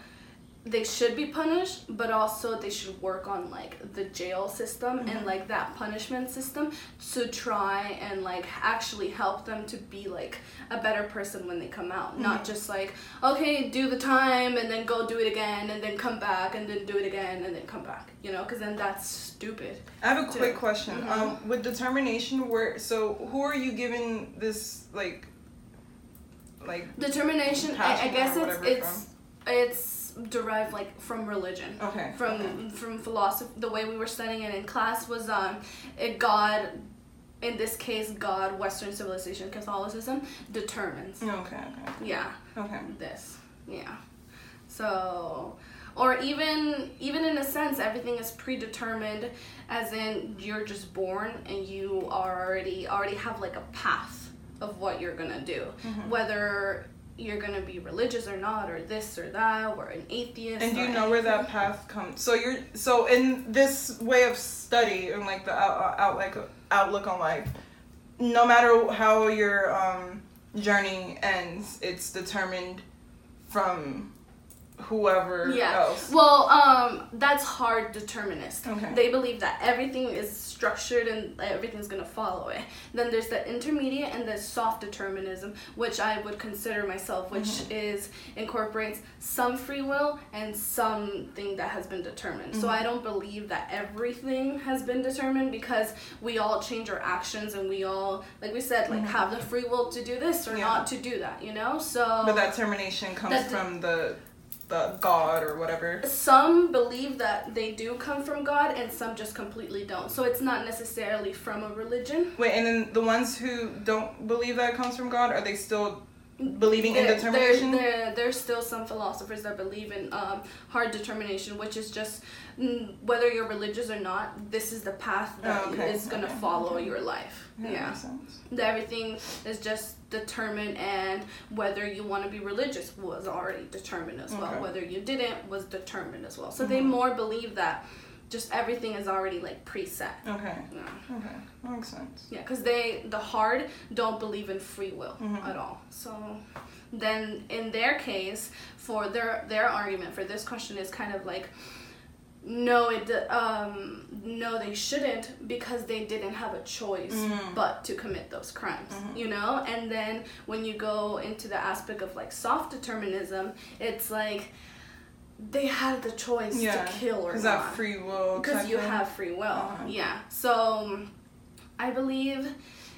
they should be punished but also they should work on like the jail system and like that punishment system to try and like actually help them to be like a better person when they come out. Not just like okay do the time and then go do it again and then come back and then do it again and then come back you know because then that's stupid.
I have a quick question.
Mhm.
Um, with determination, where so who are you giving this like, like
determination I, I guess
or
it's it's it's derived like from religion.
Okay
from
okay.
from philosophy the way we were studying it in class was um it god in this case god western civilization catholicism determines.
Okay okay.
Yeah.
Okay.
This. Yeah. So or even even in a sense everything is predetermined as in you're just born and you are already already have like a path of what you're gonna do.
Mm-hmm.
whether you're gonna be religious or not or this or that or an atheist
and do you know where that path comes? So you're so in this way of study and like the out, out like outlook on life no matter how your um journey ends it's determined from whoever
Yeah.
else.
Well, um, that's hard determinist.
Okay.
They believe that everything is structured and everything's gonna follow it. Then there's the intermediate and the soft determinism, which I would consider myself, which
Mm-hmm.
is incorporates some free will and something that has been determined. So
Mm-hmm.
I don't believe that everything has been determined because we all change our actions and we all, like we said, like have the free will to do this or
Mm-hmm. Yeah.
not to do that. You know, so.
But that termination comes
That-
from the the God or whatever.
some believe that they do come from God and some just completely don't. So it's not necessarily from a religion.
Wait, and then the ones who don't believe that it comes from God, are they still believing in
There-
determination?
There, there, there's still some philosophers that believe in um, hard determination, which is just mm, whether you're religious or not, this is the path that
Oh, okay,
is going to
okay,
follow
okay.
your life.
Yeah,
Yeah. That Everything is just determined, and whether you want to be religious was already determined as well.
Okay.
Whether you didn't was determined as well. So they
Mhm.
more believe that just everything is already like preset.
Okay.
Yeah.
Okay. That makes sense.
Yeah, because they the hard don't believe in free will
Mhm.
at all. So then in their case, for their their argument for this question is kind of like no it um no they shouldn't because they didn't have a choice
Mm.
but to commit those crimes
Mhm.
you know and then when you go into the aspect of like soft determinism it's like they had the choice
Yeah.
to kill or not
that free will.
because you have free will
Uh-huh.
yeah so i believe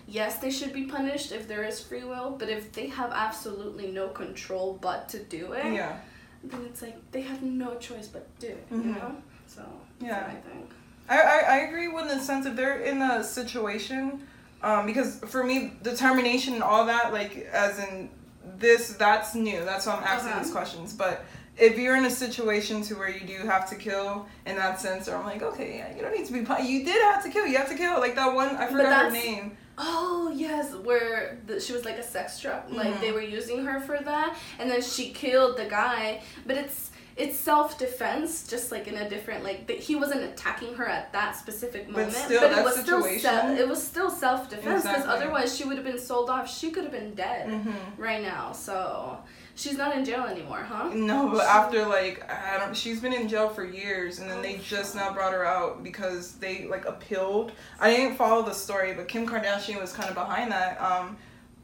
yes they should be punished if there is free will but if they have absolutely no control but to do it
Yeah.
then it's like they have no choice but to do it you
Mhm.
know so
Yeah.
i think
I, I, I agree with the sense if they're in a situation, um, because for me, determination and all that, like, as in this, that's new. That's why I'm asking
Okay.
these questions. But if you're in a situation to where you do have to kill in that sense, or I'm like, okay, yeah, you don't need to be, you did have to kill, you have to kill. Like that one, I forgot her name.
Oh yes, where the, she was like a sex trap. Like
Mhm.
they were using her for that, and then she killed the guy. But it's it's self defense, just like in a different like he wasn't attacking her at that specific
But
moment.
still,
but it was still se- it was still self defense because
Exactly.
otherwise she would have been sold off. She could have been dead
hmm
right now. So she's not in jail anymore, huh?
No, but
So-
after like I don't, she's been in jail for years, and then they
Oh,
just
fuck.
now brought her out because they like appealed. I didn't follow the story, but Kim Kardashian was kind of behind that. Um,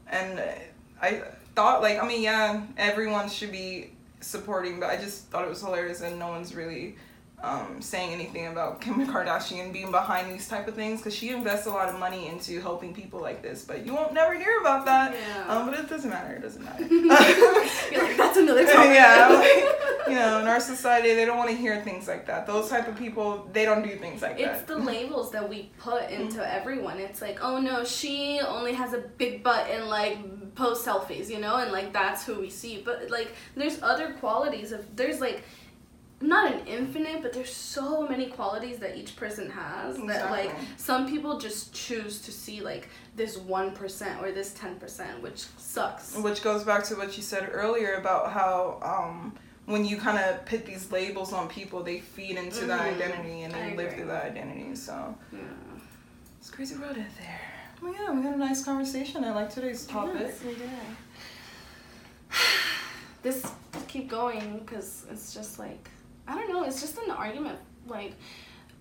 and I thought like I mean yeah, everyone should be supporting, but I just thought it was hilarious, and no one's really. Um, saying anything about Kim Kardashian being behind these type of things because she invests a lot of money into helping people like this, but you won't never hear about that.
Yeah.
Um, but it doesn't matter. It doesn't matter.
You're like that's another topic.
yeah, like, you know, in our society, they don't want to hear things like that. Those type of people, they don't do things like
It's
that.
It's the labels that we put into
Mm-hmm.
everyone. It's like, oh no, she only has a big butt and like post selfies, you know, and like that's who we see. But like, there's other qualities of there's like not an infinite, but there's so many qualities that each person has that like some people just choose to see like this one percent or this ten percent, which sucks.
Which goes back to what you said earlier about how um, when you kind of put these labels on people, they feed into that
Mhm.
identity and
I
they live
agree.
through that identity. So
Yeah.
it's a crazy world out there. Well, yeah, we had a nice conversation. I like today's topic.
Yes, we did. This keep going because it's just like I don't know. It's just an argument, like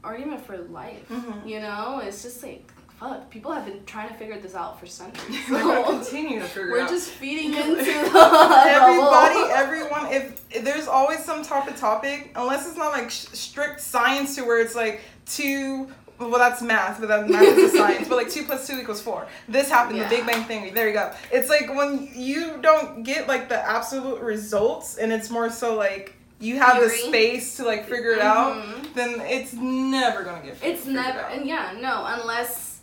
argument for life.
Mhm.
You know, it's just like fuck. People have been trying to figure this out for centuries.
We're gonna continue to figure
we're
out.
just feeding into the
Everybody, everyone. If, if there's always some type of topic, unless it's not like sh- strict science to where it's like two. Well, that's math, but that's math is science. But like two plus two equals four. This happened.
Yeah.
The Big Bang Theory. There you go. It's like when you don't get like the absolute results, and it's more so like you have the space to like figure it out.
Mhm.
Then it's never gonna get.
It's never,
out.
and yeah, no, unless.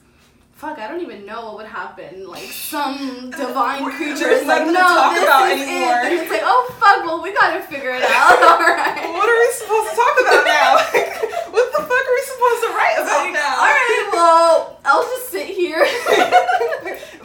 Fuck, I don't even know what would happen. Like some divine creature is like, no,
talk
this
about
is
anymore."
it. And it's like, oh fuck, well we gotta figure it out. All right.
What are we supposed to talk about now? what the fuck are we supposed to write about now?
All right, well, I'll just sit here.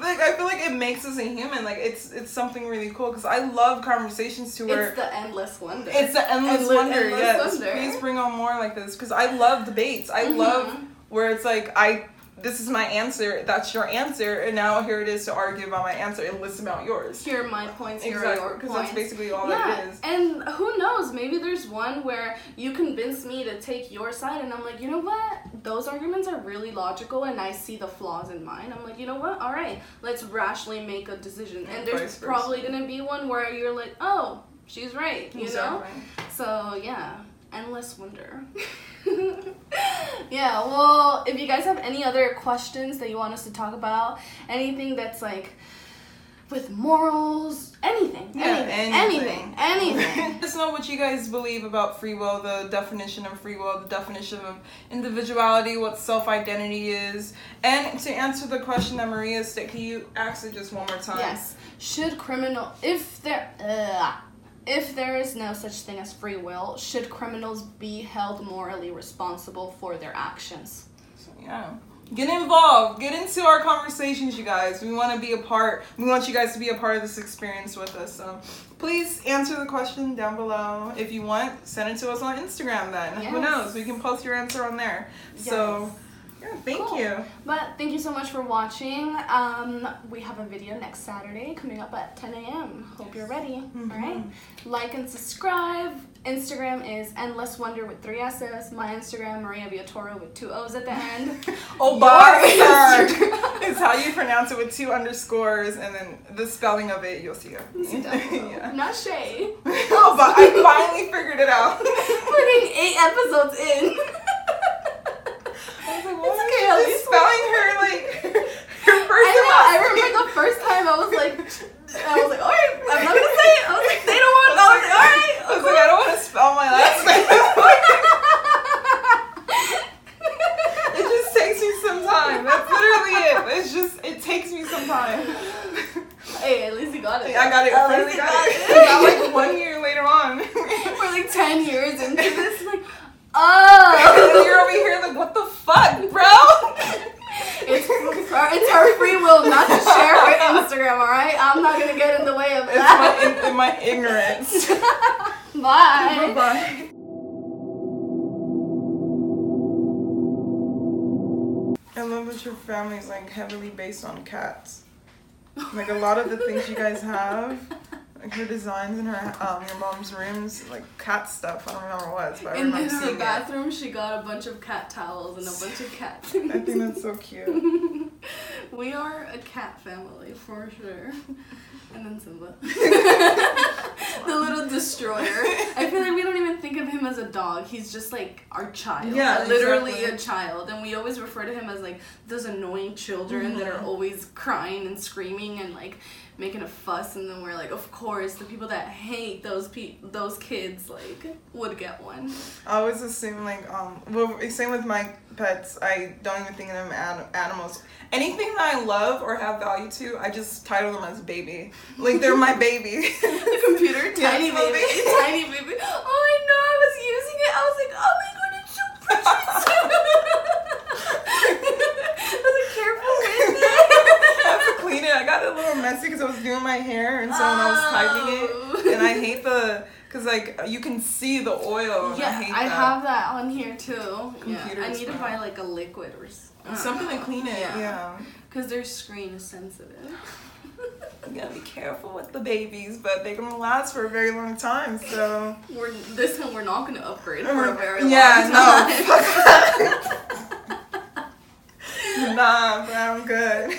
like I feel like it makes us a human. Like it's it's something really cool because I love conversations to where
it's the endless wonder.
it's the endless
Endless-
wonder.
endless
yes,
wonder.
please bring on more like this because I love debates. I
Mhm.
love where it's like I this is my answer. That's your answer, and now here it is to argue about my answer and list about yours.
Here are my points. Here
Exactly,
are your points.
because that's basically all
yeah,
it is.
and who knows? Maybe there's one where you convince me to take your side, and I'm like, you know what? Those arguments are really logical, and I see the flaws in mine. I'm like, you know what? All right, let's rationally make a decision. And
And
there's probably gonna be one where you're like, oh, she's right. You know?
Exactly.
So yeah, endless wonder. yeah, well, if you guys have any other questions that you want us to talk about, anything that's like with morals, anything,
Yeah,
anything, anything, anything.
Let us know what you guys believe about free will, the definition of free will, the definition of individuality, what self identity is. And to answer the question that Maria said, can you ask it just one more time?
yes. Should criminal if there uh, if there is no such thing as free will, should criminals be held morally responsible for their actions?
So, yeah. Get involved. Get into our conversations, you guys. We want to be a part. We want you guys to be a part of this experience with us. So please answer the question down below. If you want, send it to us on Instagram then. Who knows? We can post your answer on there. So, thank
Cool.
you.
But thank you so much for watching. Um, we have a video next Saturday coming up at 10 a.m. Hope you're ready.
Mm-hmm.
All right. Like and subscribe. Instagram is endless wonder with three S's. My Instagram Maria Villatoro with two O's at the end.
Oh, bar is how you pronounce it with two underscores and then the spelling of it, you'll see it. Yeah.
Not Shay.
oh, but I finally figured it out.
Putting eight episodes in.
I was like,
It's
why
okay,
is
at
she
least
spelling her like her first
I know. I remember the first time I was like, I was like, all right, I'm not gonna say it. I was like, they don't want. I was like, all right.
I was like, I don't want to spell my last name. it just takes me some time. That's literally it. It's just it takes me some time.
Hey, at least you got it.
I got it.
At least you
got it. Got like one year later on.
We're like 10 years into this, like,
and
oh!
you're over here like, what the fuck, bro?
It's her, free will not to share her Instagram, alright? I'm not gonna get in the way of
It's my,
that.
in, in my ignorance.
Bye.
Bye. I love that your family is like heavily based on cats. Like a lot of the things you guys have, like her designs in her um your mom's rooms, like cat stuff. I don't remember what, it was, but I
In
remember
her
seeing it.
bathroom, she got a bunch of cat towels and a bunch of cat
I think that's so cute.
we are a cat family for sure. And then Simba. the little destroyer. I feel like we don't even think of him as a dog. He's just like our child.
Yeah,
literally
exactly.
a child. And we always refer to him as like those annoying children that are
Mm-hmm.
always crying and screaming and like making a fuss and then we're like, of course, the people that hate those pe- those kids like would get one.
I always assume like um well same with my pets. I don't even think of them as animals. Anything that I love or have value to, I just title them as baby. Like they're my baby.
the computer, tiny baby,
baby.
tiny baby. Oh, I know. I was using it. I was like, oh my god, it's so precious. I was like, careful with
I have
it.
to clean it. I got it a little messy because I was doing my hair, and so when I was typing
Oh.
it, and I hate the because like you can see the oil. and
Yeah,
I hate
I
that.
have that on here too.
Computer
yeah, I need to buy like a liquid or s- I
something to clean it. Yeah.
Because their screen is sensitive.
you gotta be careful with the babies, but they're gonna last for a very long time. So
We're this one we're not gonna upgrade for a very
yeah,
long time.
no, nah, but I'm good.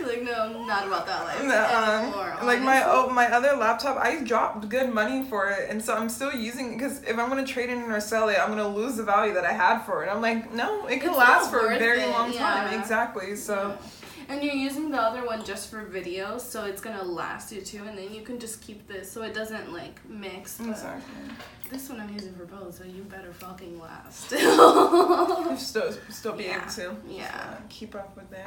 like no, I'm not about that life
No, um, like my oh, my other laptop, I dropped good money for it, and so I'm still using it because if I'm gonna trade it in or sell it, I'm gonna lose the value that I had for it. I'm like, no, it can
It's
last for a very
it,
long time. Exactly. So
And you're using the other one just for video, so it's gonna last you too, and then you can just keep this so it doesn't like mix.
Exactly.
this one I'm using for both, so you better fucking last.
Still still be
Yeah,
able to
yeah.
uh, keep up with it.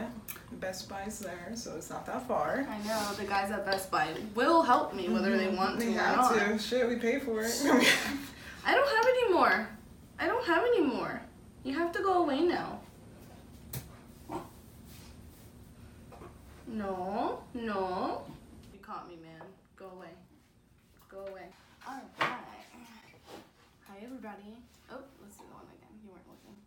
Best Buy's there, so it's not that far.
I know the guys at Best Buy will help me whether they want to or
have
not.
to. Shit, we pay for it.
I don't have any more. I don't have any more. You have to go away now. No, no. You caught me, man. Go away. Go away. Alright. Hi, everybody.